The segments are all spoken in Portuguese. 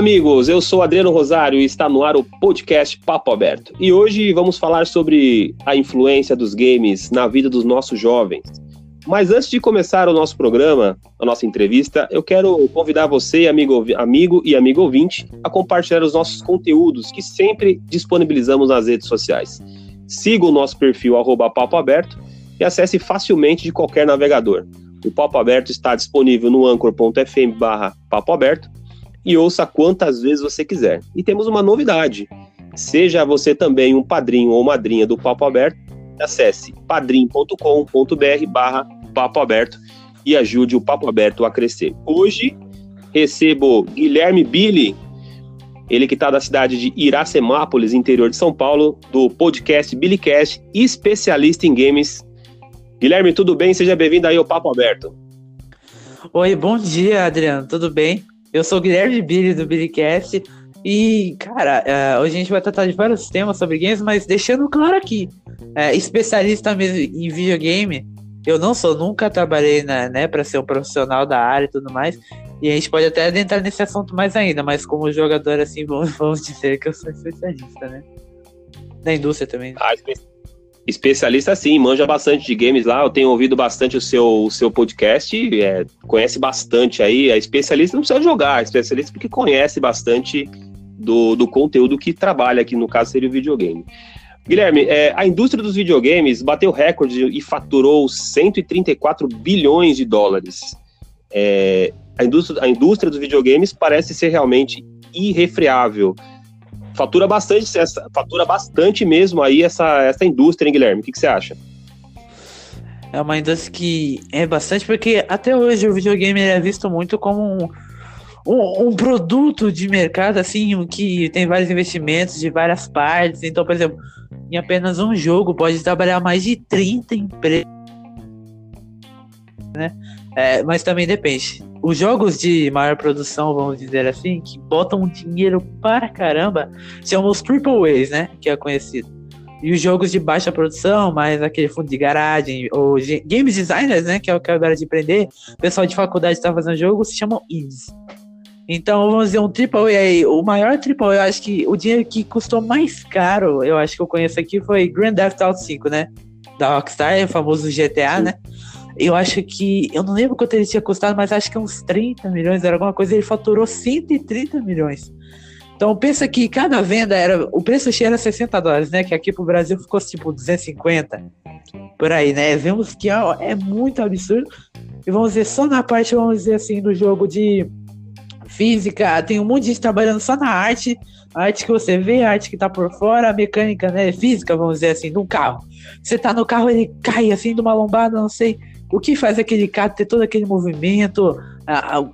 Amigos, eu sou Adriano Rosário e está no ar o podcast Papo Aberto. E hoje vamos falar sobre a influência dos games na vida dos nossos jovens. Mas antes de começar o nosso programa, a nossa entrevista, eu quero convidar você, amigo, amigo e amigo ouvinte, a compartilhar os nossos conteúdos que sempre disponibilizamos nas redes sociais. Siga o nosso perfil arroba Papo Aberto e acesse facilmente de qualquer navegador. O Papo Aberto está disponível no anchor.fm barra Papo Aberto e ouça quantas vezes você quiser. E temos uma novidade. Seja você também um padrinho ou madrinha do Papo Aberto, acesse padrim.com.br barra Papo Aberto e ajude o Papo Aberto a crescer. Hoje recebo Guilherme Billy, ele que está da cidade de Iracemápolis, interior de São Paulo, do podcast Billycast, especialista em games. Guilherme, tudo bem? Seja bem-vindo aí ao Papo Aberto. Oi, bom dia, Adriano. Tudo bem? Eu sou o Guilherme Billy do Billycast. E, cara, uh, hoje a gente vai tratar de vários temas sobre games, mas deixando claro aqui, uh, especialista mesmo em videogame, eu não sou, nunca trabalhei na, né, para ser um profissional da área e tudo mais. E a gente pode até adentrar nesse assunto mais ainda, mas como jogador, assim, vamos, vamos dizer que eu sou especialista, né? Da indústria também. Ah, especialista sim, manja bastante de games lá. Eu tenho ouvido bastante o seu, o seu podcast, é, conhece bastante aí. É especialista não precisa jogar, é especialista porque conhece bastante do, do conteúdo que trabalha aqui, no caso seria o videogame. Guilherme, é, a indústria dos videogames bateu recorde e faturou 134 bilhões de dólares. É, a, indústria, a indústria dos videogames parece ser realmente irrefreável fatura bastante, fatura bastante mesmo aí essa, essa indústria, hein, Guilherme? O que, que você acha? É uma indústria que é bastante, porque até hoje o videogame é visto muito como um, um, um, produto de mercado, assim, que tem vários investimentos de várias partes. Então, por exemplo, em apenas um jogo pode trabalhar mais de 30 empresas. Né? É, mas também depende os jogos de maior produção, vamos dizer assim, que botam dinheiro para caramba, são os Triple A's, né? Que é conhecido. E os jogos de baixa produção, mais aquele fundo de garagem, ou games designers, né? Que é o que eu acabaram de aprender, o pessoal de faculdade está fazendo jogo, se chamam indies. Então, vamos dizer, um Triple aí, o maior Triple A, eu acho que o dinheiro que custou mais caro, eu acho que eu conheço aqui, foi Grand Theft Auto 5, né? Da Rockstar, o famoso GTA, né? Eu acho que. Eu não lembro quanto ele tinha custado, mas acho que uns 30 milhões, era alguma coisa. Ele faturou 130 milhões. Então pensa que cada venda era. O preço cheio era 60 dólares, né? Que aqui pro Brasil ficou tipo 250. Por aí, né? Vemos que é, é muito absurdo. E vamos dizer, só na parte, vamos dizer assim, do jogo de física, tem um monte de gente trabalhando só na arte, a arte que você vê, a arte que tá por fora, a mecânica, né, física, vamos dizer assim, de um carro. Você tá no carro, ele cai assim de uma lombada, não sei, o que faz aquele cara ter todo aquele movimento,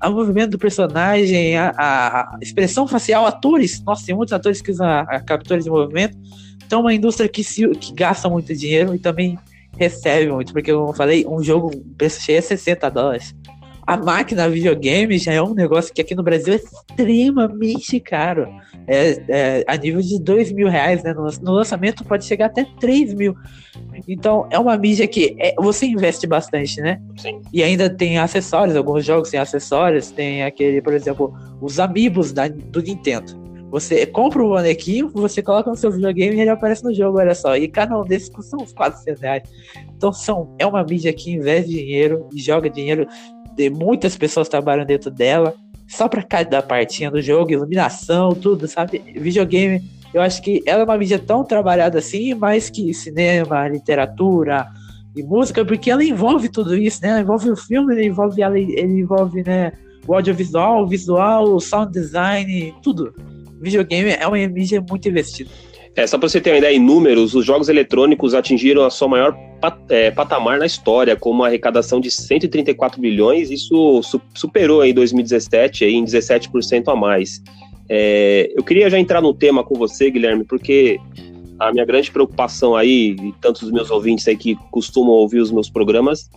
o movimento do personagem, a, a, expressão facial, atores, nossa, tem muitos atores que usam a, a captura de movimento. Então, uma indústria que, se, que gasta muito dinheiro e também recebe muito, porque, como eu falei, um jogo, preço cheio é 60 dólares. A máquina videogame já é um negócio que aqui no Brasil é extremamente caro. É, é a nível de 2 mil reais, né? No, no lançamento pode chegar até 3 mil. Então, é uma mídia que é, você investe bastante, né? Sim. E ainda tem acessórios, alguns jogos têm acessórios, tem aquele, por exemplo, os amigos da, do Nintendo. Você compra um bonequinho, você coloca no seu videogame e ele aparece no jogo, olha só. E cada um desses custa uns 400 reais. Então são, é uma mídia que investe dinheiro e joga dinheiro. De muitas pessoas trabalham dentro dela. Só para cada partinha do jogo, iluminação, tudo, sabe? Videogame eu acho que ela é uma mídia tão trabalhada assim, mais que cinema, literatura e música, porque ela envolve tudo isso, né? Ela envolve o filme, ele envolve, ela, ele envolve né, o audiovisual, o visual, o sound design, tudo. videogame é uma mídia muito investida. É, só para você ter uma ideia, em números, os jogos eletrônicos atingiram a sua maior pat é, patamar na história, com uma arrecadação de 134 bilhões, isso su superou em 2017 aí, em 17% a mais. É, eu queria já entrar no tema com você, Guilherme, porque a minha grande preocupação aí, e tantos dos meus ouvintes aí que costumam ouvir os meus programas,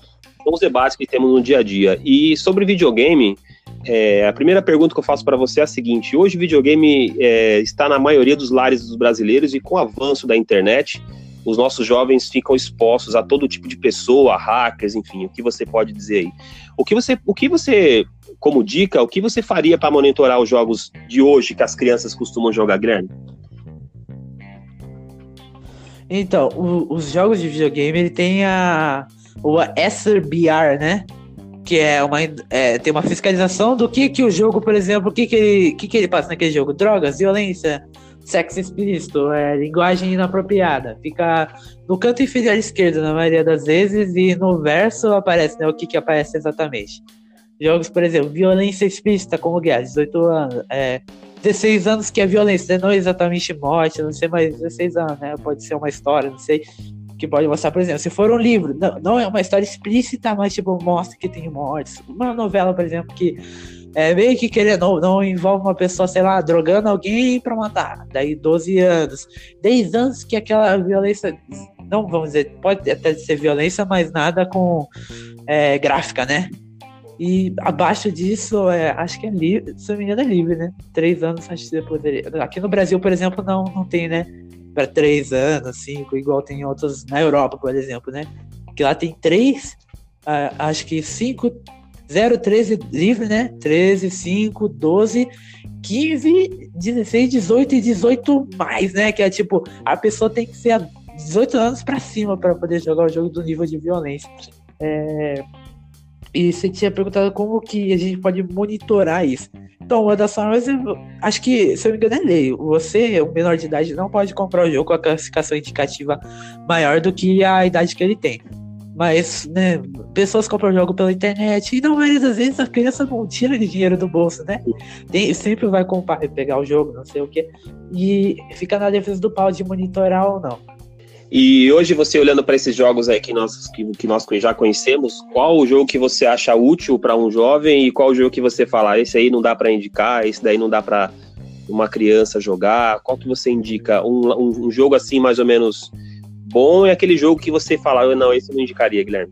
são os debates que temos no dia a dia. E sobre videogame, é, a primeira pergunta que eu faço para você é a seguinte: hoje o videogame é, está na maioria dos lares dos brasileiros e com o avanço da internet, os nossos jovens ficam expostos a todo tipo de pessoa, hackers, enfim, o que você pode dizer aí? O que você, o que você como dica, o que você faria para monitorar os jogos de hoje que as crianças costumam jogar, Guilherme? Então, o, os jogos de videogame, ele tem a o SBR, né? Que é uma é, tem uma fiscalização do que que o jogo, por exemplo, o que que ele, que que ele passa naquele jogo? Drogas, violência, sexo explícito, é, linguagem inapropriada. Fica no canto inferior esquerdo na maioria das vezes e no verso aparece, né, o que que aparece exatamente. Jogos, por exemplo, violência explícita como guerra, 18 anos, é, 16 anos que é violência, não exatamente morte, não sei, mas 16 anos, né? Pode ser uma história, não sei, que pode mostrar, por exemplo, se for um livro, não, não é uma história explícita, mas tipo, mostra que tem mortes. Uma novela, por exemplo, que é meio que querendo, não, não envolve uma pessoa, sei lá, drogando alguém pra matar. Daí 12 anos. 10 anos que aquela violência, não vamos dizer, pode até ser violência, mas nada com é, gráfica, né? E abaixo disso, é, acho que é livre, se não me engano, é livre, né? Três anos acho que poderia. Aqui no Brasil, por exemplo, não, não tem, né? Para três anos, cinco, igual tem outros na Europa, por exemplo, né? Que lá tem três, uh, acho que cinco, zero, treze livre, né? Treze, cinco, doze, quinze, dezesseis, dezoito e dezoito mais, né? Que é tipo, a pessoa tem que ser 18 anos para cima para poder jogar o jogo do nível de violência. É, e você tinha perguntado como que a gente pode monitorar isso. Então, uma das formas, acho que, se eu não me engano, é lei. Você, um menor de idade, não pode comprar o jogo com a classificação indicativa maior do que a idade que ele tem. Mas, né, pessoas compram o jogo pela internet e, na maioria vezes, a criança não tira de dinheiro do bolso, né? Tem, sempre vai comprar, pegar o jogo, não sei o quê. E fica na defesa do pau de monitorar ou não. E hoje você olhando para esses jogos aí que nós, que, que, nós já conhecemos, qual o jogo que você acha útil para um jovem e qual o jogo que você fala, ah, esse aí não dá para indicar, esse daí não dá para uma criança jogar? Qual que você indica? Um, um, um, jogo assim mais ou menos bom é aquele jogo que você fala, não, esse eu não indicaria, Guilherme.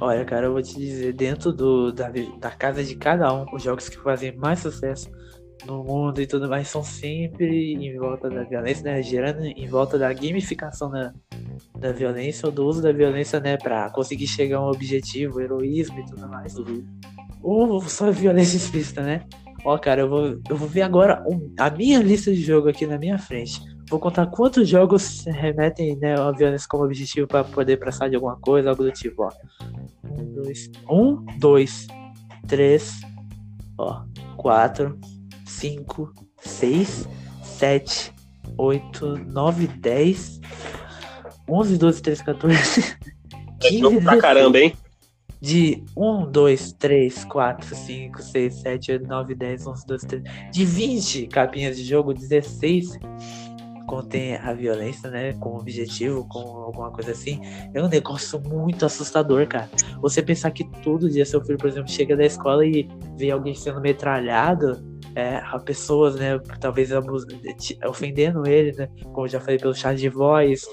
Olha, cara, eu vou te dizer, dentro do, da, da casa de cada um, os jogos que fazem mais sucesso no mundo e tudo mais são sempre em volta da violência, né? Gerando em volta da gamificação da, da violência ou do uso da violência, né? Pra conseguir chegar a um objetivo, heroísmo e tudo mais. Uhum. Ou só violência explícita, né? Ó, cara, eu vou, eu vou ver agora um, a minha lista de jogo aqui na minha frente. Vou contar quantos jogos remetem né, a violência como objetivo para poder passar de alguma coisa, algo do tipo, ó. Um, dois, um, dois, três, ó, quatro, 5, 6, 7, 8, 9, 10, 11, 12, 13, 14, 15, pra caramba, hein? De 1, 2, 3, 4, 5, 6, 7, 8, 9, 10, 11, 12, 13. De 20 capinhas de jogo, 16 contém a violência, né? Com objetivo, com alguma coisa assim. É um negócio muito assustador, cara. Você pensar que todo dia seu filho, por exemplo, chega da escola e vê alguém sendo metralhado é, a pessoas, né, talvez ofendendo ele, né, como já falei pelo chat de voz,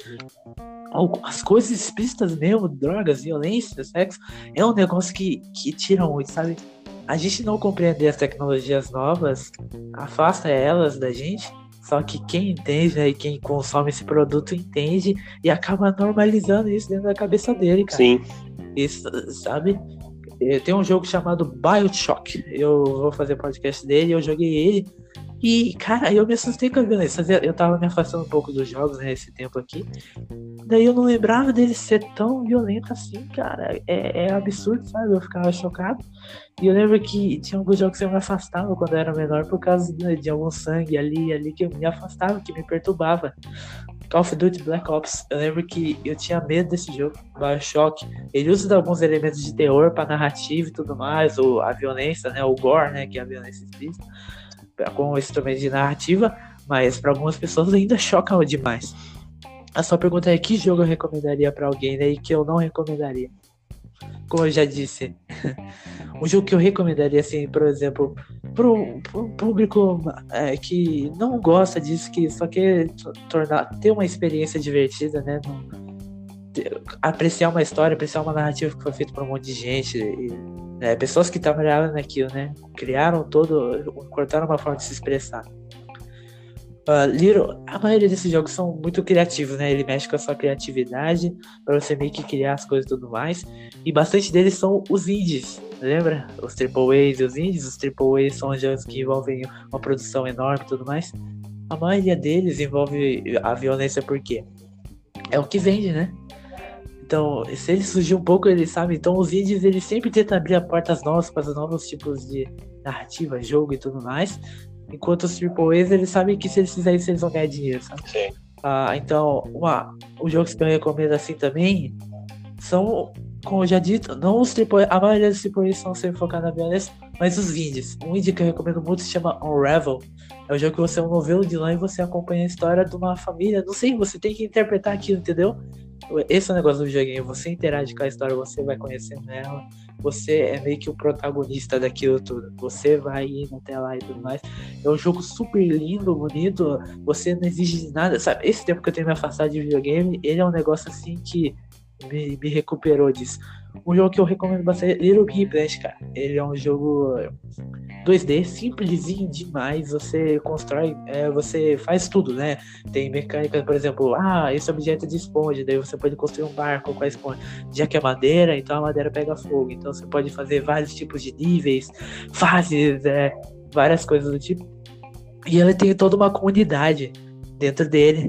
as coisas explícitas mesmo, drogas, violência, sexo, é um negócio que, que tira muito, sabe? A gente não compreender as tecnologias novas afasta elas da gente, só que quem entende né, e quem consome esse produto entende e acaba normalizando isso dentro da cabeça dele, cara. Sim. Isso, sabe? Tem um jogo chamado Bioshock. Eu vou fazer podcast dele, eu joguei ele. E, cara, eu me assustei com a violência. Eu tava me afastando um pouco dos jogos nesse né, tempo aqui. Daí eu não lembrava dele ser tão violento assim, cara. É, é, absurdo, sabe? Eu ficava chocado. E eu lembro que tinha alguns jogos que eu me afastava quando eu era menor por causa de algum sangue ali ali que eu me afastava, que me perturbava. Call of Duty Black Ops, eu lembro que eu tinha medo desse jogo, Bioshock. Ele usa alguns elementos de terror para narrativa e tudo mais, ou a violência, né, o gore, né, que é a violência explícita, com instrumento de narrativa, mas para algumas pessoas ainda choca demais. A sua pergunta é que jogo eu recomendaria para alguém né, e que eu não recomendaria. Como eu já disse, um jogo que eu recomendaria, assim, por exemplo, pro, pro público é, que não gosta disso, que só quer tornar, ter uma experiência divertida, né? apreciar uma história, apreciar uma narrativa que foi feita por um monte de gente. E, né, pessoas que trabalharam naquilo, né? Criaram todo. cortaram uma forma de se expressar. Uh, Little, a maioria desses jogos são muito criativos, né? Ele mexe com a sua criatividade para você meio que criar as coisas e tudo mais. E bastante deles são os indies, lembra? Os Triple A's e os indies. Os Triple A's são jogos que envolvem uma produção enorme e tudo mais. A maioria deles envolve a violência porque é o que vende, né? Então, se ele surgir um pouco, ele sabe. Então, os indies eles sempre tentam abrir portas novas para novos tipos de narrativa, jogo e tudo mais. Enquanto os AAAs, eles sabem que se eles fizerem isso, eles vão ganhar dinheiro, sabe? Sim. Ah, então, uma, os jogos que eu recomendo assim também são, como eu já dito, não os AAA, a maioria dos AAAs são sempre focados na violência, mas os indies. Um indie que eu recomendo muito se chama Unravel. É um jogo que você é um novelo de lã e você acompanha a história de uma família. Não sei, você tem que interpretar aquilo, entendeu? Esse é o negócio do joguinho. Você interage com a história, você vai conhecendo ela você é meio que o protagonista daquilo tudo. Você vai indo até lá e tudo mais. É um jogo super lindo, bonito. Você não exige nada. Sabe, esse tempo que eu tenho me afastado de videogame, ele é um negócio assim que me, me recuperou disso. Um jogo que eu recomendo bastante é Little Big Planet, cara. Ele é um jogo 2D, simplesinho demais. Você constrói, é, você faz tudo, né? Tem mecânica, por exemplo, ah, esse objeto é de esponja, daí você pode construir um barco com a esponja. Já que é madeira, então a madeira pega fogo. Então você pode fazer vários tipos de níveis, fases, é, várias coisas do tipo. E ele tem toda uma comunidade dentro dele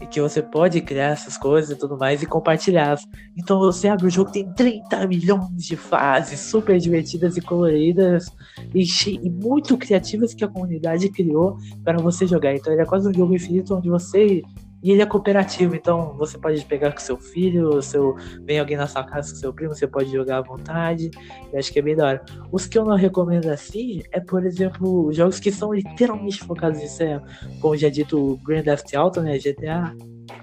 e que você pode criar essas coisas e tudo mais e compartilhar. Então você abre o jogo, tem 30 milhões de fases super divertidas e coloridas e, e muito criativas que a comunidade criou para você jogar. Então ele é quase um jogo infinito onde você e ele é cooperativo, então você pode pegar com seu filho, seu vem alguém na sua casa com seu primo, você pode jogar à vontade. Eu acho que é bem da hora. Os que eu não recomendo assim é, por exemplo, jogos que são literalmente focados nisso, é, como já dito, Grand Theft Auto, né, GTA,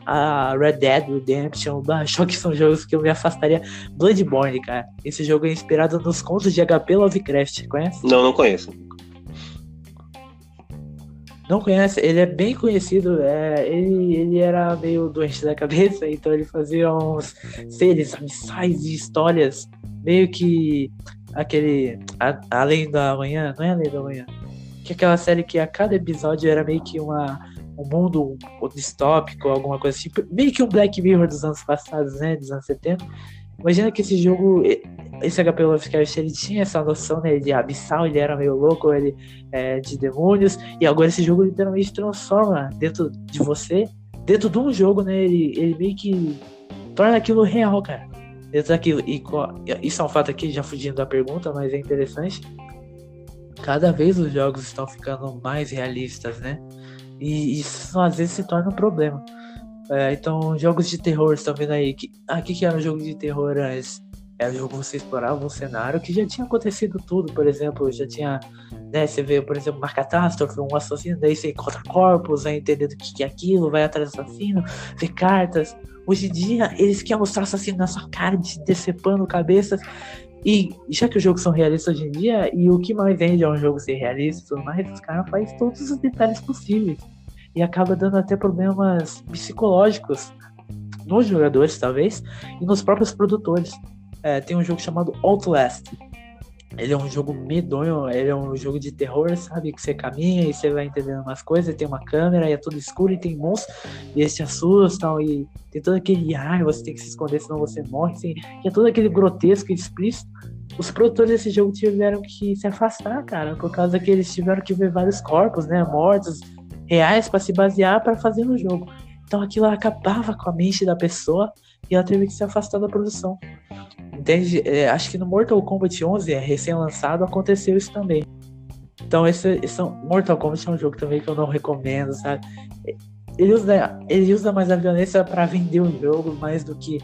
a Red Dead Redemption, que são jogos que eu me afastaria. Bloodborne, cara. Esse jogo é inspirado nos contos de HP Lovecraft, conhece? Não, não conheço não conhece, ele é bem conhecido. É, ele, ele era meio doente da cabeça, então ele fazia uns seres abissais de histórias, meio que aquele. Além da Manhã, não é Além da Manhã? Que é aquela série que a cada episódio era meio que uma, um mundo distópico, alguma coisa assim, meio que um Black Mirror dos anos passados, né? Dos anos 70. Imagina que esse jogo, esse HP Lovecraft, ele tinha essa noção né, de abissal, ele era meio louco, ele é, de demônios, e agora esse jogo literalmente transforma dentro de você, dentro de um jogo, né? Ele, ele meio que torna aquilo real, cara. Dentro daquilo. E isso é um fato aqui, já fugindo da pergunta, mas é interessante. Cada vez os jogos estão ficando mais realistas, né? E isso às vezes se torna um problema. É, então, jogos de terror, estão vendo aí? Que, ah, o que, era um jogo de terror antes? Era um jogo que você explorava um cenário que já tinha acontecido tudo, por exemplo, já tinha, né, você vê, por exemplo, uma catástrofe, um assassino, daí você encontra corpos, vai entendendo o que, que é aquilo, vai atrás do assassino, vê cartas. Hoje em dia, eles querem mostrar assassino na sua cara, decepando cabeças. E já que os jogos são realistas hoje em dia, e o que mais vende é um jogo ser realista e tudo mais, os caras fazem todos os detalhes possíveis e acaba dando até problemas psicológicos nos jogadores, talvez, e nos próprios produtores. É, tem um jogo chamado Outlast. Ele é um jogo medonho, ele é um jogo de terror, sabe? Que você caminha e você vai entendendo umas coisas, tem uma câmera e é tudo escuro e tem monstros, e eles te assustam, e tem todo aquele ar, você tem que se esconder senão você morre, assim, e é todo aquele grotesco e explícito. Os produtores desse jogo tiveram que se afastar, cara, por causa que eles tiveram que ver vários corpos, né, mortos, reais para se basear para fazer no jogo. Então aquilo acabava com a mente da pessoa e ela teve que se afastar da produção. Entende? É, acho que no Mortal Kombat 11, é recém-lançado, aconteceu isso também. Então esse, esse Mortal Kombat é um jogo também que eu não recomendo, sabe? Ele usa, ele usa mais a violência para vender o jogo mais do que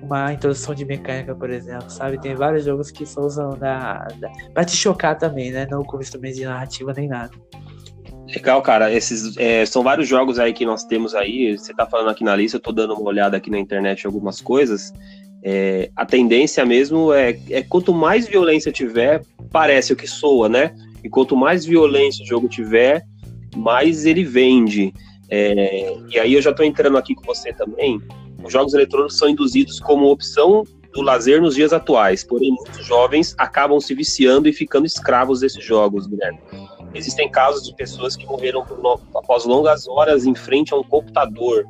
uma introdução de mecânica, por exemplo, sabe? Tem vários jogos que só usam da, da para te chocar também, né? Não como instrumento de narrativa nem nada. Legal, cara. Esses é, são vários jogos aí que nós temos aí. Você tá falando aqui na lista, eu tô dando uma olhada aqui na internet algumas coisas. É, a tendência mesmo é, é quanto mais violência tiver, parece o que soa, né? E quanto mais violência o jogo tiver, mais ele vende. É, e aí eu já estou entrando aqui com você também. Os jogos eletrônicos são induzidos como opção do lazer nos dias atuais, porém muitos jovens acabam se viciando e ficando escravos desses jogos, Guilherme. Existem casos de pessoas que morreram por, após longas horas em frente a um computador.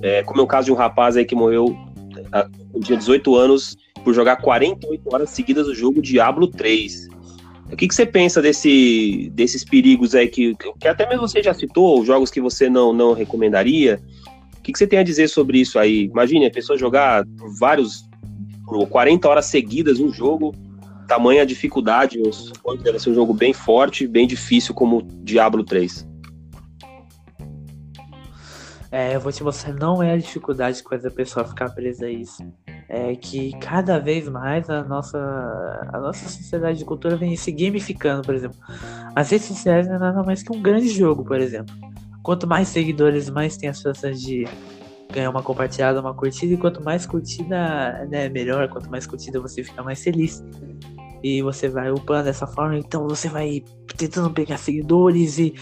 É, como é o caso de um rapaz aí que morreu tinha 18 anos por jogar 48 horas seguidas o jogo Diablo 3. O que, que você pensa desse, desses perigos aí que, que até mesmo você já citou, jogos que você não, não recomendaria? O que, que você tem a dizer sobre isso aí? Imagine a pessoa jogar por vários, por 40 horas seguidas um jogo, tamanha dificuldade, eu suponho deve ser um jogo bem forte, bem difícil como Diablo 3. É, te mostrar, não é a dificuldade que faz a pessoa ficar presa a isso. É que cada vez mais a nossa, a nossa sociedade de cultura vem se gamificando, por exemplo. As redes sociais não é nada mais que um grande jogo, por exemplo. Quanto mais seguidores, mais tem as chances de ganhar uma compartilhada, uma curtida, e quanto mais curtida, né, melhor, quanto mais curtida você fica mais feliz. E você vai upando dessa forma, então você vai tentando pegar seguidores e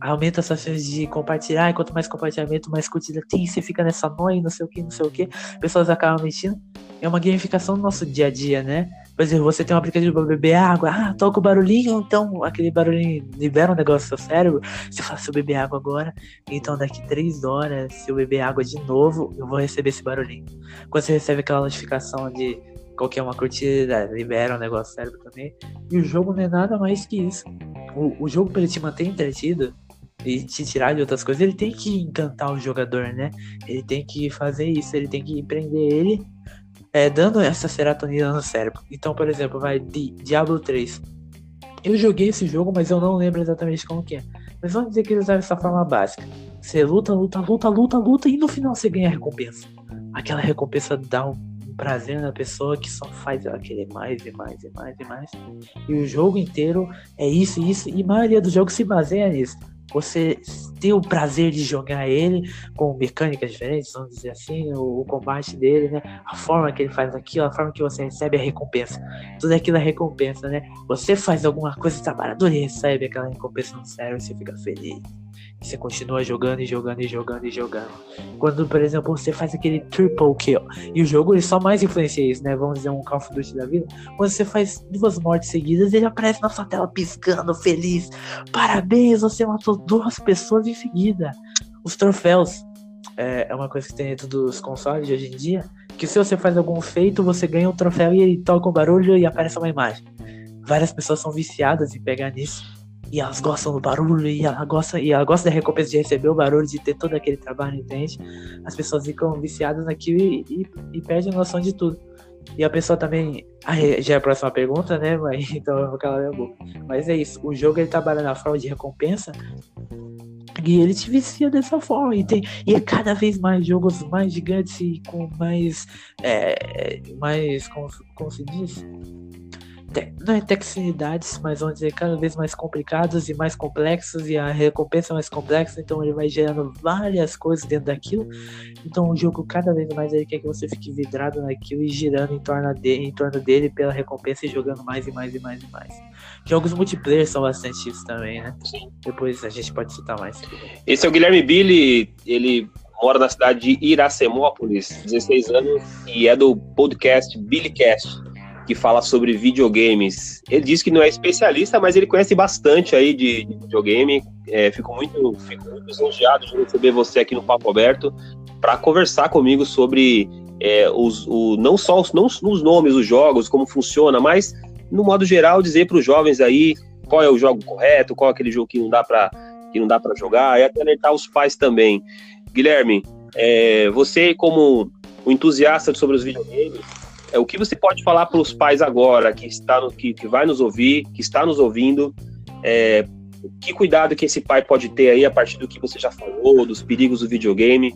aumenta as chances de compartilhar, e quanto mais compartilhamento, mais curtida tem, você fica nessa noia, não sei o que, não sei o que, pessoas acabam mexendo. É uma gamificação do nosso dia a dia, né? Por exemplo, você tem um aplicativo para beber água, ah, toca o barulhinho, então aquele barulhinho libera um negócio no seu cérebro. Você fala, se eu beber água agora, então daqui três horas, se eu beber água de novo, eu vou receber esse barulhinho. Quando você recebe aquela notificação de qualquer uma curtida, libera um negócio cérebro também. E o jogo não é nada mais que isso. O, o jogo, para ele te manter entretido, e te tirar de outras coisas, ele tem que encantar o jogador, né? Ele tem que fazer isso, ele tem que prender ele, é, dando essa serotonina no cérebro. Então, por exemplo, vai Di Diablo 3. Eu joguei esse jogo, mas eu não lembro exatamente como que é. Mas vamos dizer que ele usava essa forma básica. Você luta, luta, luta, luta, luta, e no final você ganha a recompensa. Aquela recompensa dá um prazer na pessoa que só faz ela querer mais e mais e mais e mais. E o jogo inteiro é isso, isso, e a maioria dos jogos se baseia nisso você ter o prazer de jogar ele com mecânicas diferentes, vamos dizer assim, o, o, combate dele, né? A forma que ele faz aquilo, a forma que você recebe a recompensa. Tudo aquilo é recompensa, né? Você faz alguma coisa trabalhadora e recebe aquela recompensa no cérebro e você fica feliz. Você continua jogando e jogando e jogando e jogando. Quando, por exemplo, você faz aquele triple kill. E o jogo ele só mais influencia isso, né? Vamos dizer um Call of Duty da vida. Quando você faz duas mortes seguidas, ele aparece na sua tela piscando, feliz. Parabéns, você matou duas pessoas em seguida. Os troféus. É, é uma coisa que tem dentro dos consoles de hoje em dia. Que se você faz algum feito, você ganha um troféu e ele toca um barulho e aparece uma imagem. Várias pessoas são viciadas em pegar nisso e elas gostam do barulho e ela gosta e ela gosta da recompensa de receber o barulho de ter todo aquele trabalho entende? As pessoas ficam viciadas naquilo e, e, e perdem a noção de tudo. E a pessoa também aí já é a próxima pergunta né mas então eu vou calar minha boca. Mas é isso o jogo ele trabalha na forma de recompensa e ele te vicia dessa forma e tem e é cada vez mais jogos mais gigantes e com mais é, mais como, como se diz não é textilidades, mas vamos dizer cada vez mais complicados e mais complexos e a recompensa é mais complexa, então ele vai gerando várias coisas dentro daquilo. Então o jogo cada vez mais ele quer que você fique vidrado naquilo e girando em torno dele, em torno dele pela recompensa e jogando mais e mais e mais e mais. Jogos multiplayer são bastante isso também, né? Sim. Depois a gente pode citar mais. Esse é o Guilherme Billy, ele mora na cidade de Iracemópolis, 16 anos, e é do podcast Billycast que fala sobre videogames. Ele diz que não é especialista, mas ele conhece bastante aí de, de videogame. É, fico muito, fico muito de receber você aqui no Papo Aberto para conversar comigo sobre é, os, o, não só os, não os nomes dos jogos, como funciona, mas no modo geral dizer para os jovens aí qual é o jogo correto, qual é aquele jogo que não dá para que não dá para jogar, e até alertar os pais também. Guilherme, é, você como um entusiasta sobre os videogames, é, o que você pode falar para os pais agora, que está no, que, que vai nos ouvir, que está nos ouvindo, é, que cuidado que esse pai pode ter aí a partir do que você já falou, dos perigos do videogame?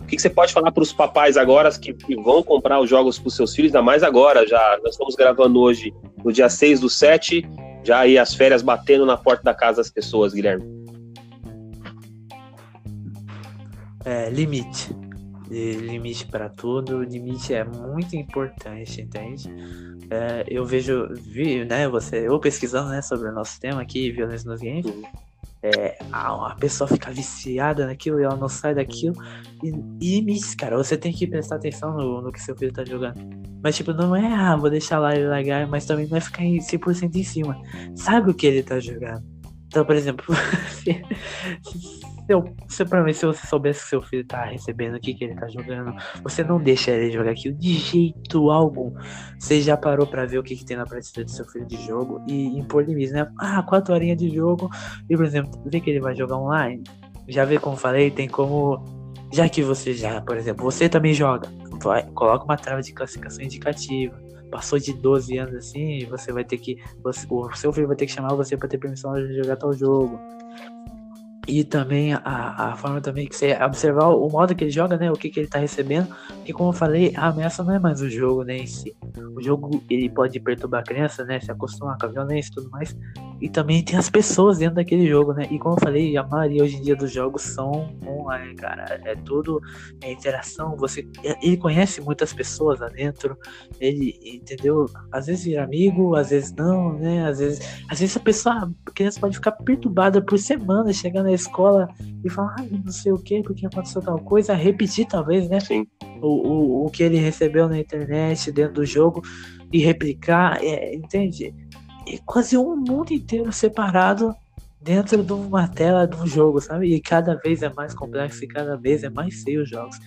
O que, que você pode falar para os papais agora que, que, vão comprar os jogos para os seus filhos, ainda mais agora, já nós estamos gravando hoje no dia 6 do 7, já aí as férias batendo na porta da casa das pessoas, Guilherme. É, limite limite para tudo, o limite é muito importante, entende? É, eu vejo, vi, né, você, eu pesquisando, né, sobre o nosso tema aqui, violência nos games, é, a, pessoa fica viciada naquilo e ela não sai daquilo. E, e limites, cara, você tem que prestar atenção no, no que seu filho tá jogando. Mas, tipo, não é, ah, vou deixar lá ele largar, mas também não é ficar 100% em cima. Sabe o que ele tá jogando? Então, por exemplo, se, se, pra mim, se você soubesse que seu filho tá recebendo o que, que ele tá jogando, você não deixa ele jogar aquilo de jeito algum. Você já parou pra ver o que, que tem na prateleira do seu filho de jogo e impor limites, né? Ah, quatro horinhas de jogo. E, por exemplo, vê que ele vai jogar online. Já vê como falei, tem como. Já que você já, por exemplo, você também joga, vai, coloca uma trava de classificação indicativa passou de 12 anos assim, você vai ter que. Você, o seu filho vai ter que chamar você para ter permissão de jogar tal jogo. E também a, a forma também que você observar o modo que ele joga, né? O que, que ele tá recebendo. E como eu falei, a ameaça não é mais o jogo, né? Em. O jogo ele pode perturbar a criança, né? Se acostumar com a violência e tudo mais. E também tem as pessoas dentro daquele jogo, né? E como eu falei, a maioria hoje em dia dos jogos são online, cara. É tudo é interação. Você, ele conhece muitas pessoas lá dentro. Ele, entendeu? Às vezes vira amigo, às vezes não, né? Às vezes, às vezes a pessoa, a criança pode ficar perturbada por semana, chegando escola e falar, ah, não sei o que, porque aconteceu tal coisa, repetir talvez, né? Sim. O, o, o que ele recebeu na internet, dentro do jogo, e replicar, é, entende? É quase um mundo inteiro separado dentro de uma tela de um jogo, sabe? E cada vez é mais complexo e cada vez é mais feio os jogos.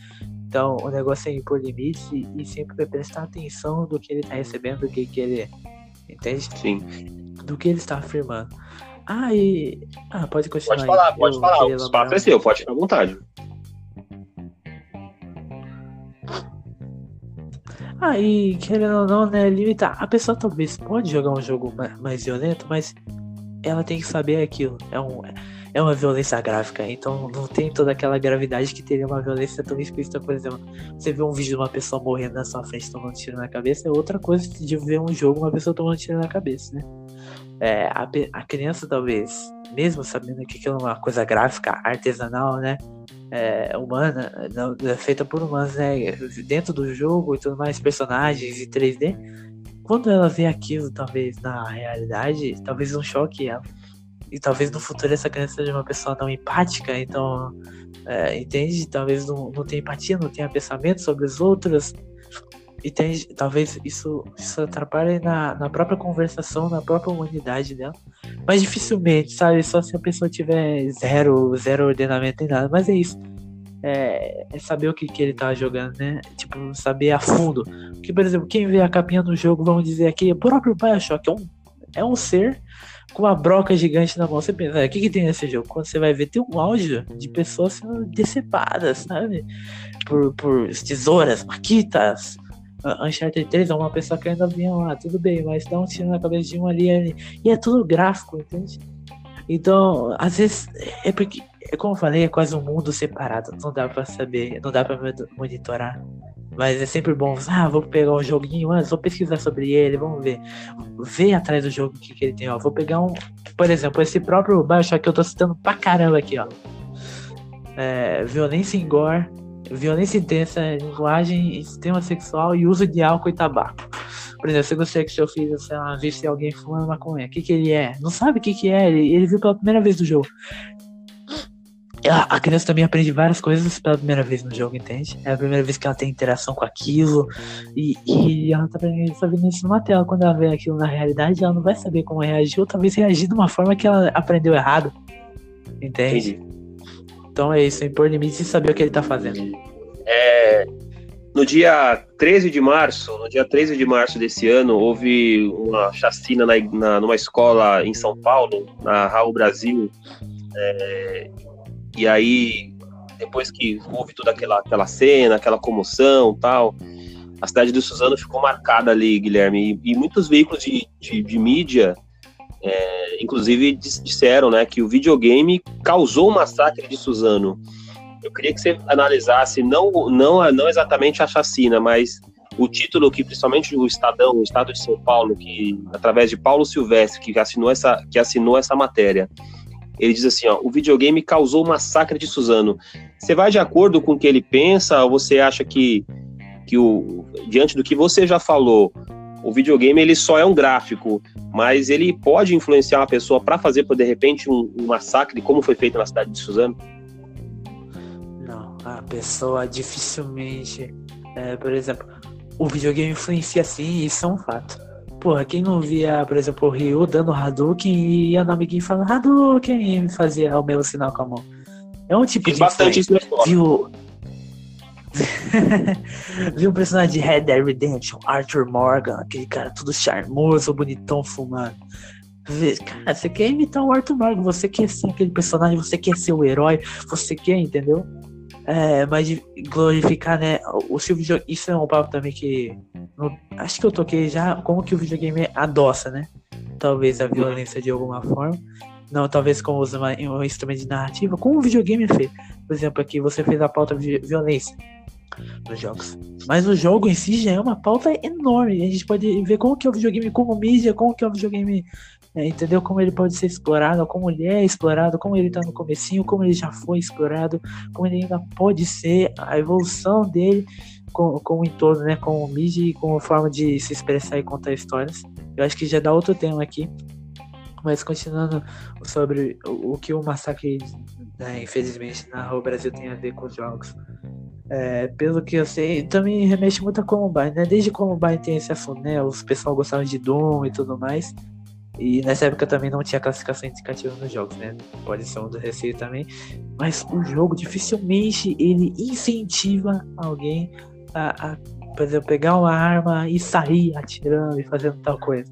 Então o negócio é impor limites e, e sempre prestar atenção do que ele está recebendo, do que, que ele. Entende? Sim. Do que ele está afirmando. Ah, e. Ah, pode continuar. Pode falar, pode falar. O espaço é seu, pode ficar à vontade. Ah, e querendo ou não, né, limitar. A pessoa talvez pode jogar um jogo mais violento, mas ela tem que saber aquilo. É, um, é uma violência gráfica, então não tem toda aquela gravidade que teria uma violência tão explícita, por exemplo. Você vê um vídeo de uma pessoa morrendo na sua frente tomando tiro na cabeça, é outra coisa de ver um jogo uma pessoa tomando tiro na cabeça, né? É, a, a, criança talvez, mesmo sabendo que aquilo é uma coisa gráfica, artesanal, né? É, humana, não, é feita por humanos, né? Dentro do jogo e tudo mais, personagens e 3D. Quando ela vê aquilo, talvez na realidade, talvez não choque ela. E talvez no futuro essa criança seja uma pessoa não empática, então, é, entende? Talvez não, não tenha empatia, não tenha pensamento sobre os outros, e tem, talvez isso, isso atrapalhe na, na própria conversação, na própria humanidade dela. Mas dificilmente, sabe? Só se a pessoa tiver zero, zero ordenamento em nada. Mas é isso. É, é, saber o que, que ele tá jogando, né? Tipo, saber a fundo. Porque, por exemplo, quem vê a capinha do jogo, vamos dizer aqui, o próprio Bioshock é um, é um ser com uma broca gigante na mão. Você pensa, o que, que tem nesse jogo? Quando você vai ver, tem um áudio de pessoas sendo decepadas, sabe? Por, por tesouras, maquitas, Uncharted 3 é uma pessoa que ainda vinha lá, tudo bem, mas dá um tiro na cabeça de um ali, ali e é tudo gráfico, entende? Então, às vezes, é porque, é como eu falei, é quase um mundo separado, não dá pra saber, não dá pra monitorar. Mas é sempre bom, ah, vou pegar um joguinho, mas vou pesquisar sobre ele, vamos ver. Ver atrás do jogo o que, que ele tem, ó. Vou pegar um, por exemplo, esse próprio Bioshock que eu tô citando pra caramba aqui, ó. É, violência em gore, violência intensa, linguagem extrema sexual e uso de álcool e tabaco. Por exemplo, se você que seu filho, sei lá, visse alguém fumando maconha, o que, que ele é? Não sabe o que, que é, ele, ele viu pela primeira vez do jogo. A, a criança também aprende várias coisas pela primeira vez no jogo, entende? É a primeira vez que ela tem interação com aquilo. E, e ela tá sabendo isso numa tela. Quando ela vê aquilo na realidade, ela não vai saber como reagir, ou talvez reagir de uma forma que ela aprendeu errado. Entende? Entendi. Então é isso, é impor limites e saber o que ele tá fazendo. É, no dia 13 de março, no dia 13 de março desse ano, houve uma chacina na, na numa escola em São Paulo, na Raul Brasil. É, e aí, depois que houve toda aquela, aquela cena, aquela comoção tal, a cidade do Suzano ficou marcada ali, Guilherme. E, e muitos veículos de, de, de mídia é, inclusive disseram né, que o videogame causou o massacre de Suzano. Eu queria que você analisasse não, não, não exatamente a chacina, mas o título que principalmente o Estadão, o Estado de São Paulo, que através de Paulo Silvestre, que assinou essa, que assinou essa matéria, ele diz assim, ó, o videogame causou o massacre de Suzano. Você vai de acordo com o que ele pensa ou você acha que, que o, diante do que você já falou, o videogame ele só é um gráfico, mas ele pode influenciar uma pessoa para fazer, por de repente, um, um, massacre, como foi feito na cidade de Suzano? Não, a pessoa dificilmente, é, por exemplo, o videogame influencia sim, isso é um fato. Porra, quem não via, por exemplo, o Ryu dando Hadouken e ia no amiguinho falando Hadouken e fazia o mesmo sinal com a mão. É um tipo Fiz de bastante isso na. Viu? Viu o personagem de Red Dead Redemption, Arthur Morgan, aquele cara todo charmoso, bonitão, fumando. Cara, você quer imitar o Arthur Morgan, você quer ser aquele personagem, você quer ser o herói, você quer, entendeu? É, mas glorificar, né? O, o videogame. Isso é um papo também que. no- acho que eu toquei já. Como que o videogame adoça, né? Talvez a violência de alguma forma. Não, talvez como usa uma- um instrumento de narrativa. Como o videogame fez. Por exemplo, aqui você fez a pauta de violência nos jogos. Mas o jogo em si já é uma pauta enorme. A gente pode ver como que é o videogame como mídia, como que é o videogame, é, entendeu? Como ele pode ser explorado, como ele é explorado, como ele tá no comecinho, como ele já foi explorado, como ele ainda pode ser, a evolução dele com, com o entorno, né? Com o mídia e com a forma de se expressar e contar histórias. Eu acho que já dá outro tema aqui. Mas continuando sobre o, que o massacre, né, infelizmente, na Rua Brasil tem a ver com os jogos. É, pelo que eu sei, também remete muito a Columbine, né? Desde Columbine tem esse assunto, né? Os pessoal gostavam de Doom e tudo mais. E nessa época também não tinha classificação indicativa nos jogos, né? Pode ser um do receio também. Mas o jogo dificilmente ele incentiva alguém a, a, por exemplo, pegar uma arma e sair atirando e fazendo tal coisa.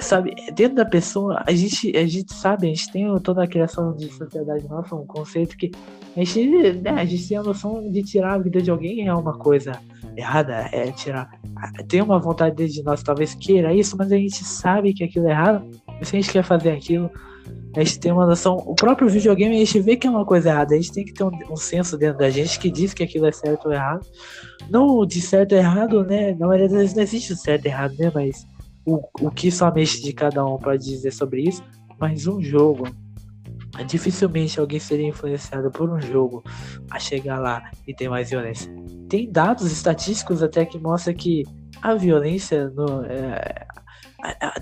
Sabe, dentro da pessoa, a gente, a gente sabe, a gente tem toda a criação de sociedade nossa, um conceito que a gente, né, a gente tem a noção de tirar a vida de alguém é uma coisa errada, é tirar. Tem uma vontade dentro de nós, talvez queira isso, mas a gente sabe que aquilo é errado, e se a gente quer fazer aquilo, a gente tem uma noção. O próprio videogame a gente vê que é uma coisa errada, a gente tem que ter um, um senso dentro da gente que diz que aquilo é certo ou errado. Não de certo ou errado, né? Na maioria das vezes não existe o certo e errado, né? Mas o, o que só a mente de cada um pode dizer sobre isso. Mas um jogo, dificilmente alguém seria influenciado por um jogo a chegar lá e ter mais violência. Tem dados estatísticos até que mostram que a violência no, é,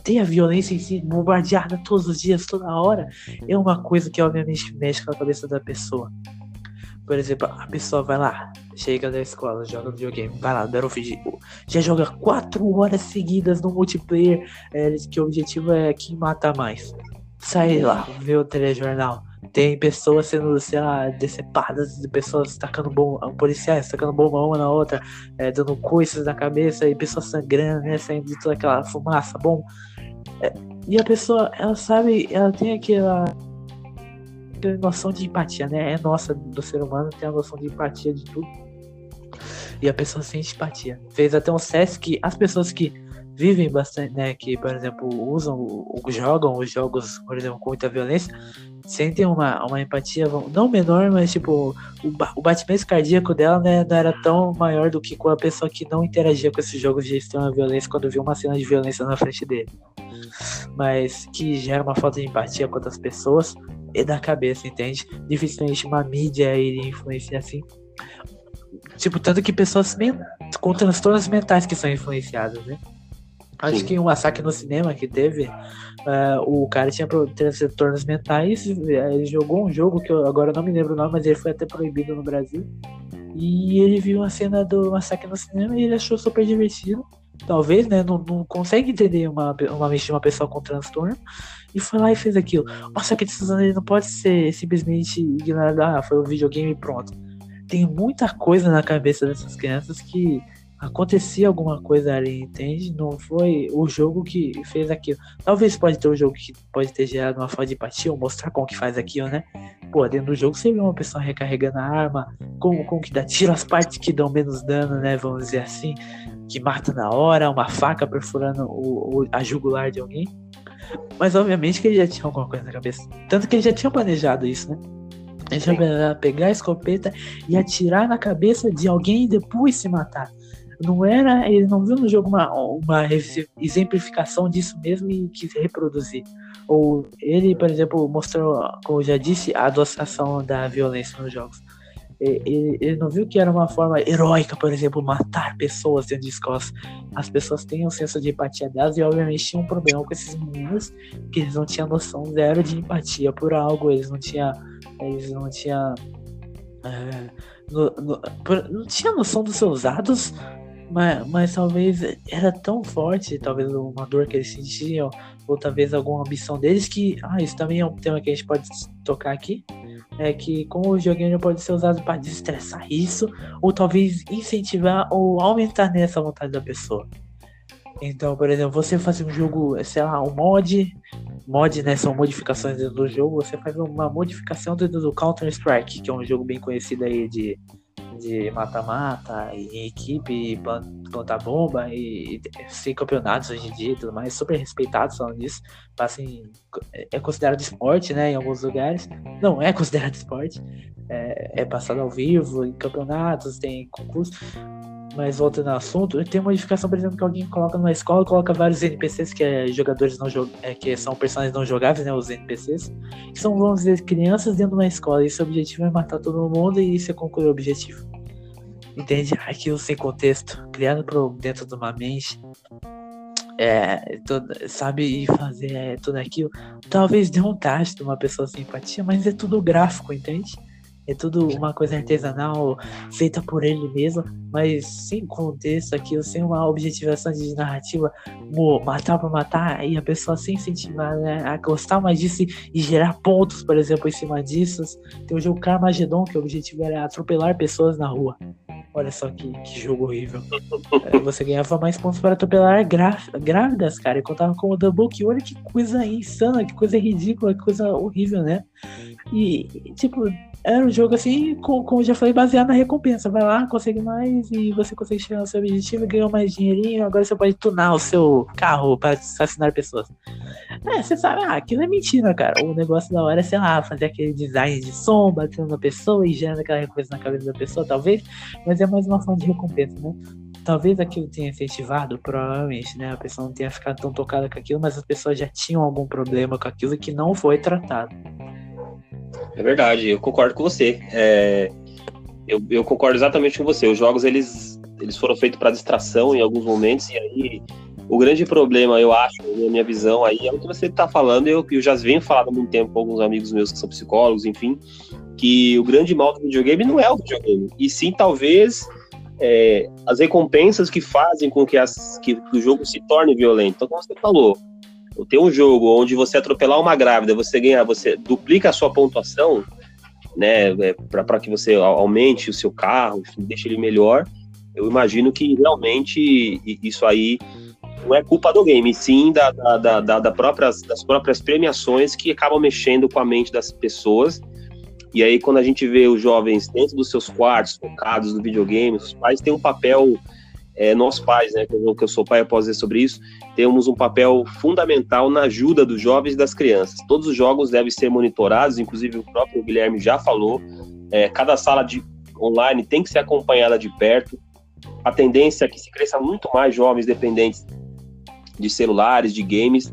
tem a violência em si bombardeada todos os dias, toda hora, é uma coisa que obviamente mexe com a cabeça da pessoa. Por exemplo, a pessoa vai lá, chega da escola, joga videogame, vai lá, Battlefield, já joga quatro horas seguidas no multiplayer, é, que o objetivo é quem mata mais. Sai lá, vê o telejornal. Tem pessoas sendo, sei lá, decepadas, de pessoas tacando bomba, policiais tacando bomba uma na outra, é, dando coices na cabeça e pessoas sangrando, né, saindo de toda aquela fumaça, bom. É, e a pessoa, ela sabe, ela tem aquela, aquela noção de empatia, né? É nossa do ser humano, tem a noção de empatia de tudo. E a pessoa sente empatia. Fez até um CS que as pessoas que vivem bastante, né, que, por exemplo, usam, o- o- jogam os jogos, por exemplo, com muita violência, sentem uma, uma empatia, não menor, mas tipo, o, o batimento cardíaco dela né, não era tão maior do que com a pessoa que não interagia com esses jogos de extrema violência quando viu uma cena de violência na frente dele. Mas que gera uma falta de empatia com outras pessoas e da cabeça, entende? Dificilmente uma mídia iria influenciar assim. Tipo, tanto que pessoas com transtornos mentais que são influenciadas, né? Acho Sim. que um massacre no cinema que teve, eh, o cara tinha transtornos mentais, ele jogou um jogo que eu agora não me lembro o nome, mas ele foi até proibido no Brasil. E ele viu a cena do massacre no cinema e ele achou super divertido. Talvez, né? Não, não consegue entender uma, uma mente de uma pessoa com transtorno. E foi lá e fez aquilo. O massacre de Suzano ele não pode ser simplesmente ignorado. Ah, foi o videogame e pronto. Tem muita coisa na cabeça dessas crianças que acontecia alguma coisa ali, entende? Não foi o jogo que fez aquilo. Talvez pode ter um jogo que pode ter gerado uma falta de empatia ou mostrar como que faz aquilo, né? Pô, dentro do jogo você vê uma pessoa recarregando a arma, como, como que dá tiro as partes que dão menos dano, né? Vamos dizer assim, que mata na hora, uma faca perfurando o, o- a jugular de alguém. Mas obviamente que ele já tinha alguma coisa na cabeça. Tanto que ele já tinha planejado isso, né? Ele tinha planejado pegar a escopeta e atirar na cabeça de alguém e depois se matar. Não era, ele não viu no jogo uma, uma exemplificação disso mesmo e quis reproduzir. Ou ele, por exemplo, mostrou, como eu já disse, a adoçação da violência nos jogos. Ele, ele não viu que era uma forma heróica, por exemplo, matar pessoas dentro de escolas. As pessoas têm um senso de empatia delas e, obviamente, tinham um problema com esses meninos que eles não tinham noção zero de empatia por algo, eles não tinham. Eles não tinham. é, no- no- não tinha noção dos seus atos Mas, mas talvez era tão forte, talvez uma dor que eles sentiam, ou talvez alguma ambição deles, que. Ah, isso também é um tema que a gente pode tocar aqui. É que como o joguinho pode ser usado para destressar isso, ou talvez incentivar ou aumentar nessa vontade da pessoa. Então, por exemplo, você fazer um jogo, sei lá, um mod, mod, né, são modificações dentro do jogo, você faz uma modificação dentro do Counter-Strike, que é um jogo bem conhecido aí de de mata-mata, em equipe, plantar bomba e, e campeonatos hoje em dia e tudo mais, super respeitados falando disso. Assim, é considerado esporte, né, em alguns lugares. Não é considerado esporte. É, é passado ao vivo, em campeonatos, tem concurso. Mas voltando ao assunto, tem modificação, por exemplo, que alguém coloca numa escola, coloca vários NPCs que é jogadores não é, que são personagens não jogáveis, né? Os NPCs, que são, vamos dizer, crianças dentro de uma escola. E seu objetivo é matar todo mundo e você conclui o objetivo. Entende? Aquilo sem contexto, criado por dentro de uma mente. É, sabe, e fazer é, tudo aquilo. Talvez dê um taste de uma pessoa simpatia, mas é tudo gráfico, entende? É tudo uma coisa artesanal, feita por ele mesmo, mas sem contexto aquilo, sem uma objetivação de narrativa, matar pra matar, e a pessoa se incentivar né, a gostar mais disso e gerar pontos, por exemplo, em cima disso. Tem o jogo Carmageddon, que o objetivo era atropelar pessoas na rua. Olha só que, que jogo horrível. É, você ganhava mais pontos para atropelar grávidas, cara, e contava com o Double que olha que coisa insana, que coisa ridícula, que coisa horrível, né? E, tipo, era um jogo assim, com, como já falei, baseado na recompensa. Vai lá, consegue mais e você consegue chegar no seu objetivo, ganhou mais dinheirinho. Agora você pode tunar o seu carro para assassinar pessoas. É, você sabe, ah, aquilo é mentira, cara. O negócio da hora é, sei lá, fazer aquele design de som, batendo na pessoa e gerando aquela recompensa na cabeça da pessoa, talvez. Mas é mais uma forma de recompensa, né? Talvez aquilo tenha incentivado, provavelmente, né? A pessoa não tenha ficado tão tocada com aquilo, mas as pessoas já tinham algum problema com aquilo que não foi tratado. É verdade, eu concordo com você. É, eu, eu, concordo exatamente com você. Os jogos eles, eles foram feitos para distração em alguns momentos e aí o grande problema, eu acho, na minha visão, aí é o que você está falando. Eu, eu já venho falando há muito tempo com alguns amigos meus que são psicólogos, enfim, que o grande mal do videogame não é o videogame, e sim talvez é, as recompensas que fazem com que, as, que, o jogo se torne violento. Então, como você falou, ter um jogo onde você atropelar uma grávida, você ganha, você duplica a sua pontuação, né, é, para que você aumente o seu carro, deixe ele melhor. Eu imagino que realmente isso aí não é culpa do game, sim da, da, da, da próprias, das próprias premiações que acabam mexendo com a mente das pessoas. E aí, quando a gente vê os jovens dentro dos seus quartos, focados no videogame, os pais têm um papel é, nós pais, né, que eu, que eu sou pai, eu posso dizer sobre isso, temos um papel fundamental na ajuda dos jovens e das crianças. Todos os jogos devem ser monitorados, inclusive o próprio Guilherme já falou. É, cada sala de online tem que ser acompanhada de perto. A tendência é que se cresça muito mais jovens dependentes de celulares, de games.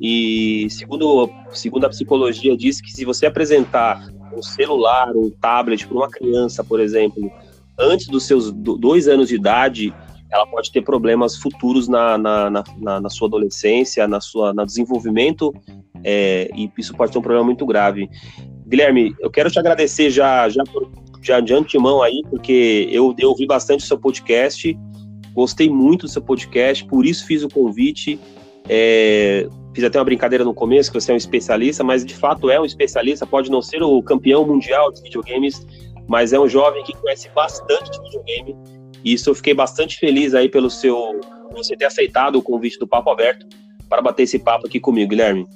E segundo, segundo a psicologia, diz que se você apresentar um celular, um tablet para uma criança, por exemplo, antes dos seus dois anos de idade, ela pode ter problemas futuros na, na, na, na sua adolescência, na sua no desenvolvimento, é, e isso pode ter um problema muito grave. Guilherme, eu quero te agradecer já, já, por, já de antemão aí, porque eu, eu ouvi bastante o seu podcast, gostei muito do seu podcast, por isso fiz o convite. É, fiz até uma brincadeira no começo que você é um especialista, mas de fato é um especialista, pode não ser o campeão mundial de videogames, mas é um jovem que conhece bastante de videogame isso eu fiquei bastante feliz aí pelo seu você ter aceitado o convite do Papo Aberto para bater esse papo aqui comigo, Guilherme.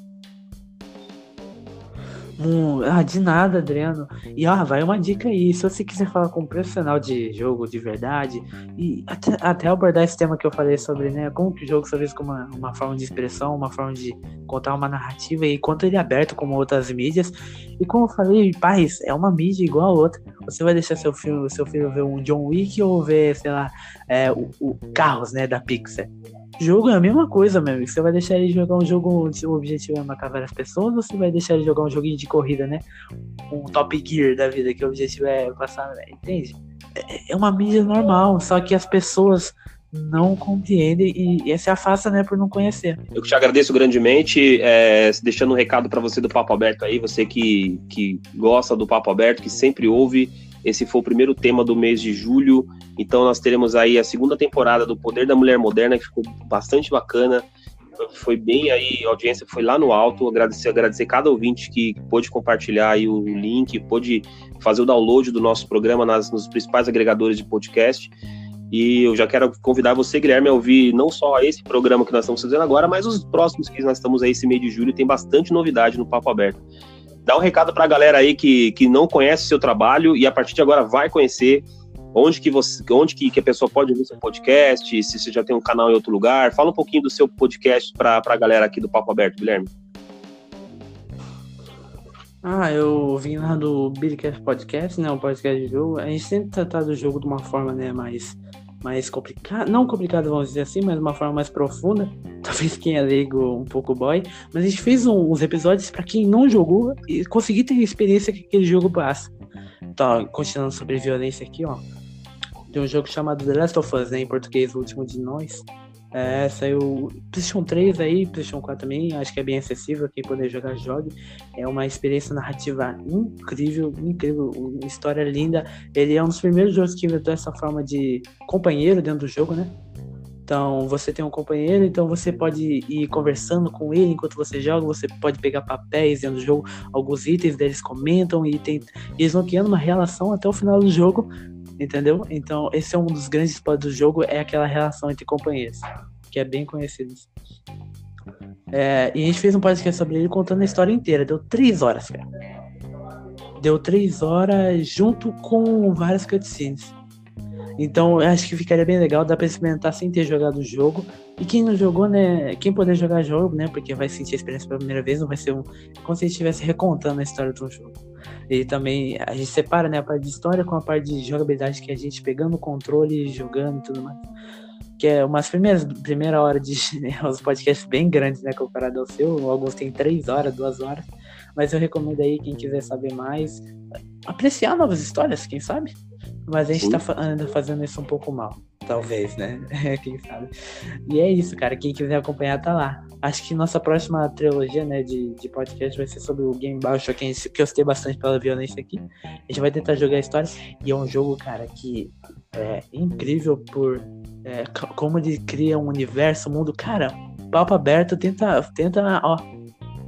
Hum, ah, de nada, Adriano. E ah, vai uma dica aí. Se você quiser falar com um profissional de jogo de verdade, e até, até abordar esse tema que eu falei sobre, né? Como que o jogo serve como uma, uma forma de expressão, uma forma de contar uma narrativa, e quanto ele é aberto como outras mídias. E como eu falei, pais, é uma mídia igual a outra. Você vai deixar seu filho, seu filho ver um John Wick ou ver, sei lá, é, o, o Carros, né, da Pixar jogo é a mesma coisa, meu amigo. Você vai deixar ele jogar um jogo onde o objetivo é matar várias pessoas ou você vai deixar ele jogar um joguinho de corrida, né? Um Top Gear da vida, que o objetivo é passar, né? entende? É, é uma mídia normal, só que as pessoas não compreendem e, e se afasta, né, por não conhecer. Eu te agradeço grandemente, é, deixando um recado para você do Papo Aberto aí, você que, que gosta do Papo Aberto, que sempre ouve Esse foi o primeiro tema do mês de julho. Então nós teremos aí a segunda temporada do Poder da Mulher Moderna, que ficou bastante bacana. Foi bem aí, a audiência foi lá no alto. Agradecer, agradecer cada ouvinte que pôde compartilhar aí o link, pôde fazer o download do nosso programa nas, nos principais agregadores de podcast. E eu já quero convidar você, Guilherme, a ouvir não só esse programa que nós estamos fazendo agora, mas os próximos que nós estamos aí esse mês de julho. Tem bastante novidade no Papo Aberto. Dá um recado para a galera aí que, que não conhece o seu trabalho e a partir de agora vai conhecer onde que você, onde que, que a pessoa pode ouvir seu podcast, se você já tem um canal em outro lugar. Fala um pouquinho do seu podcast para a galera aqui do Papo Aberto, Guilherme. Ah, eu vim lá do Billycast Podcast, né? O podcast de jogo. A gente sempre trata do jogo de uma forma, né, mais mais complicada, não complicada, vamos dizer assim, mas uma forma mais profunda. Talvez quem é leigo um pouco boy, mas a gente fez um, uns episódios para quem não jogou e conseguir ter a experiência que aquele jogo passa. Então, continuando sobre violência aqui, ó. Tem um jogo chamado The Last of Us, né, em português, o último de nós. É, saiu PlayStation 3 aí, PlayStation 4 também, acho que é bem acessível, quem poder jogar, jogue. É uma experiência narrativa incrível, incrível, uma história linda. Ele é um dos primeiros jogos que inventou essa forma de companheiro dentro do jogo, né? Então, você tem um companheiro, então você pode ir conversando com ele enquanto você joga, você pode pegar papéis dentro do jogo, alguns itens deles comentam e tem, eles vão criando uma relação até o final do jogo entendeu? Então, esse é um dos grandes pontos do jogo, é aquela relação entre companheiros, que é bem conhecido. É, e a gente fez um podcast sobre ele contando a história inteira, deu três horas, cara. Deu três horas junto com várias cutscenes. Então, eu acho que ficaria bem legal, dá pra experimentar sem ter jogado o jogo. E quem não jogou, né? Quem puder jogar jogo, né? Porque vai sentir a experiência pela primeira vez, não vai ser um. Como se estivesse recontando a história de um jogo. E também a gente separa, né? A parte de história com a parte de jogabilidade que a gente pegando o controle, jogando e tudo mais. Que é umas primeiras primeira hora de né, os podcasts bem grandes, né? Comparado ao seu. Alguns tem três horas, duas horas. Mas eu recomendo aí, quem quiser saber mais, apreciar novas histórias, quem sabe? Mas a gente Sim. tá ainda fazendo isso um pouco mal. Talvez, né? Quem sabe. E é isso, cara. Quem quiser acompanhar, tá lá. Acho que nossa próxima trilogia, né, de, de podcast vai ser sobre o Game Bioshock, que eu citei bastante pela violência aqui. A gente vai tentar jogar a história. E é um jogo, cara, que é incrível por é, como ele cria um universo, um mundo. Cara, papo aberto, tenta, tenta, ó.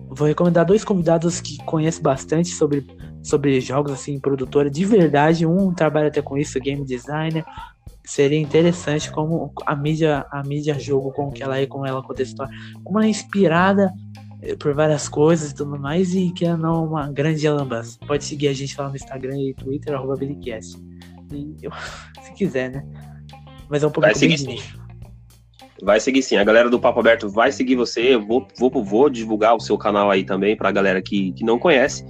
Vou recomendar dois convidados que conhecem bastante sobre sobre jogos assim, produtora de verdade. Um trabalha até com isso, game designer. Seria interessante como a mídia, a mídia jogo, como que ela é, como ela conta a história, como ela é inspirada eh, por várias coisas e tudo mais, e que é não uma grande lambança. Pode seguir a gente lá no Instagram e Twitter, arroba Billycast. Se quiser, né? Mas é um pouco vai seguir sim. Vai seguir sim. A galera do Papo Aberto vai seguir você. Eu vou, vou, vou divulgar o seu canal aí também pra galera que, que não conhece.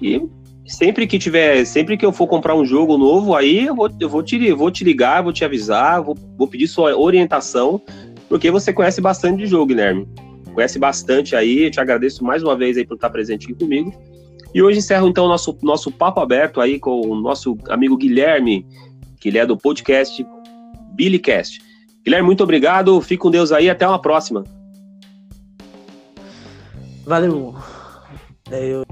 E sempre que tiver, sempre que eu for comprar um jogo novo, aí eu vou, eu vou, te, vou te ligar, vou te avisar, vou, vou pedir sua orientação, porque você conhece bastante de jogo, Guilherme. Conhece bastante aí, eu te agradeço mais uma vez aí por estar presente aqui comigo. E hoje encerro então o nosso, nosso papo aberto aí com o nosso amigo Guilherme, que ele é do podcast Billycast. Guilherme, muito obrigado, fique com Deus aí, até uma próxima. Valeu. Eu...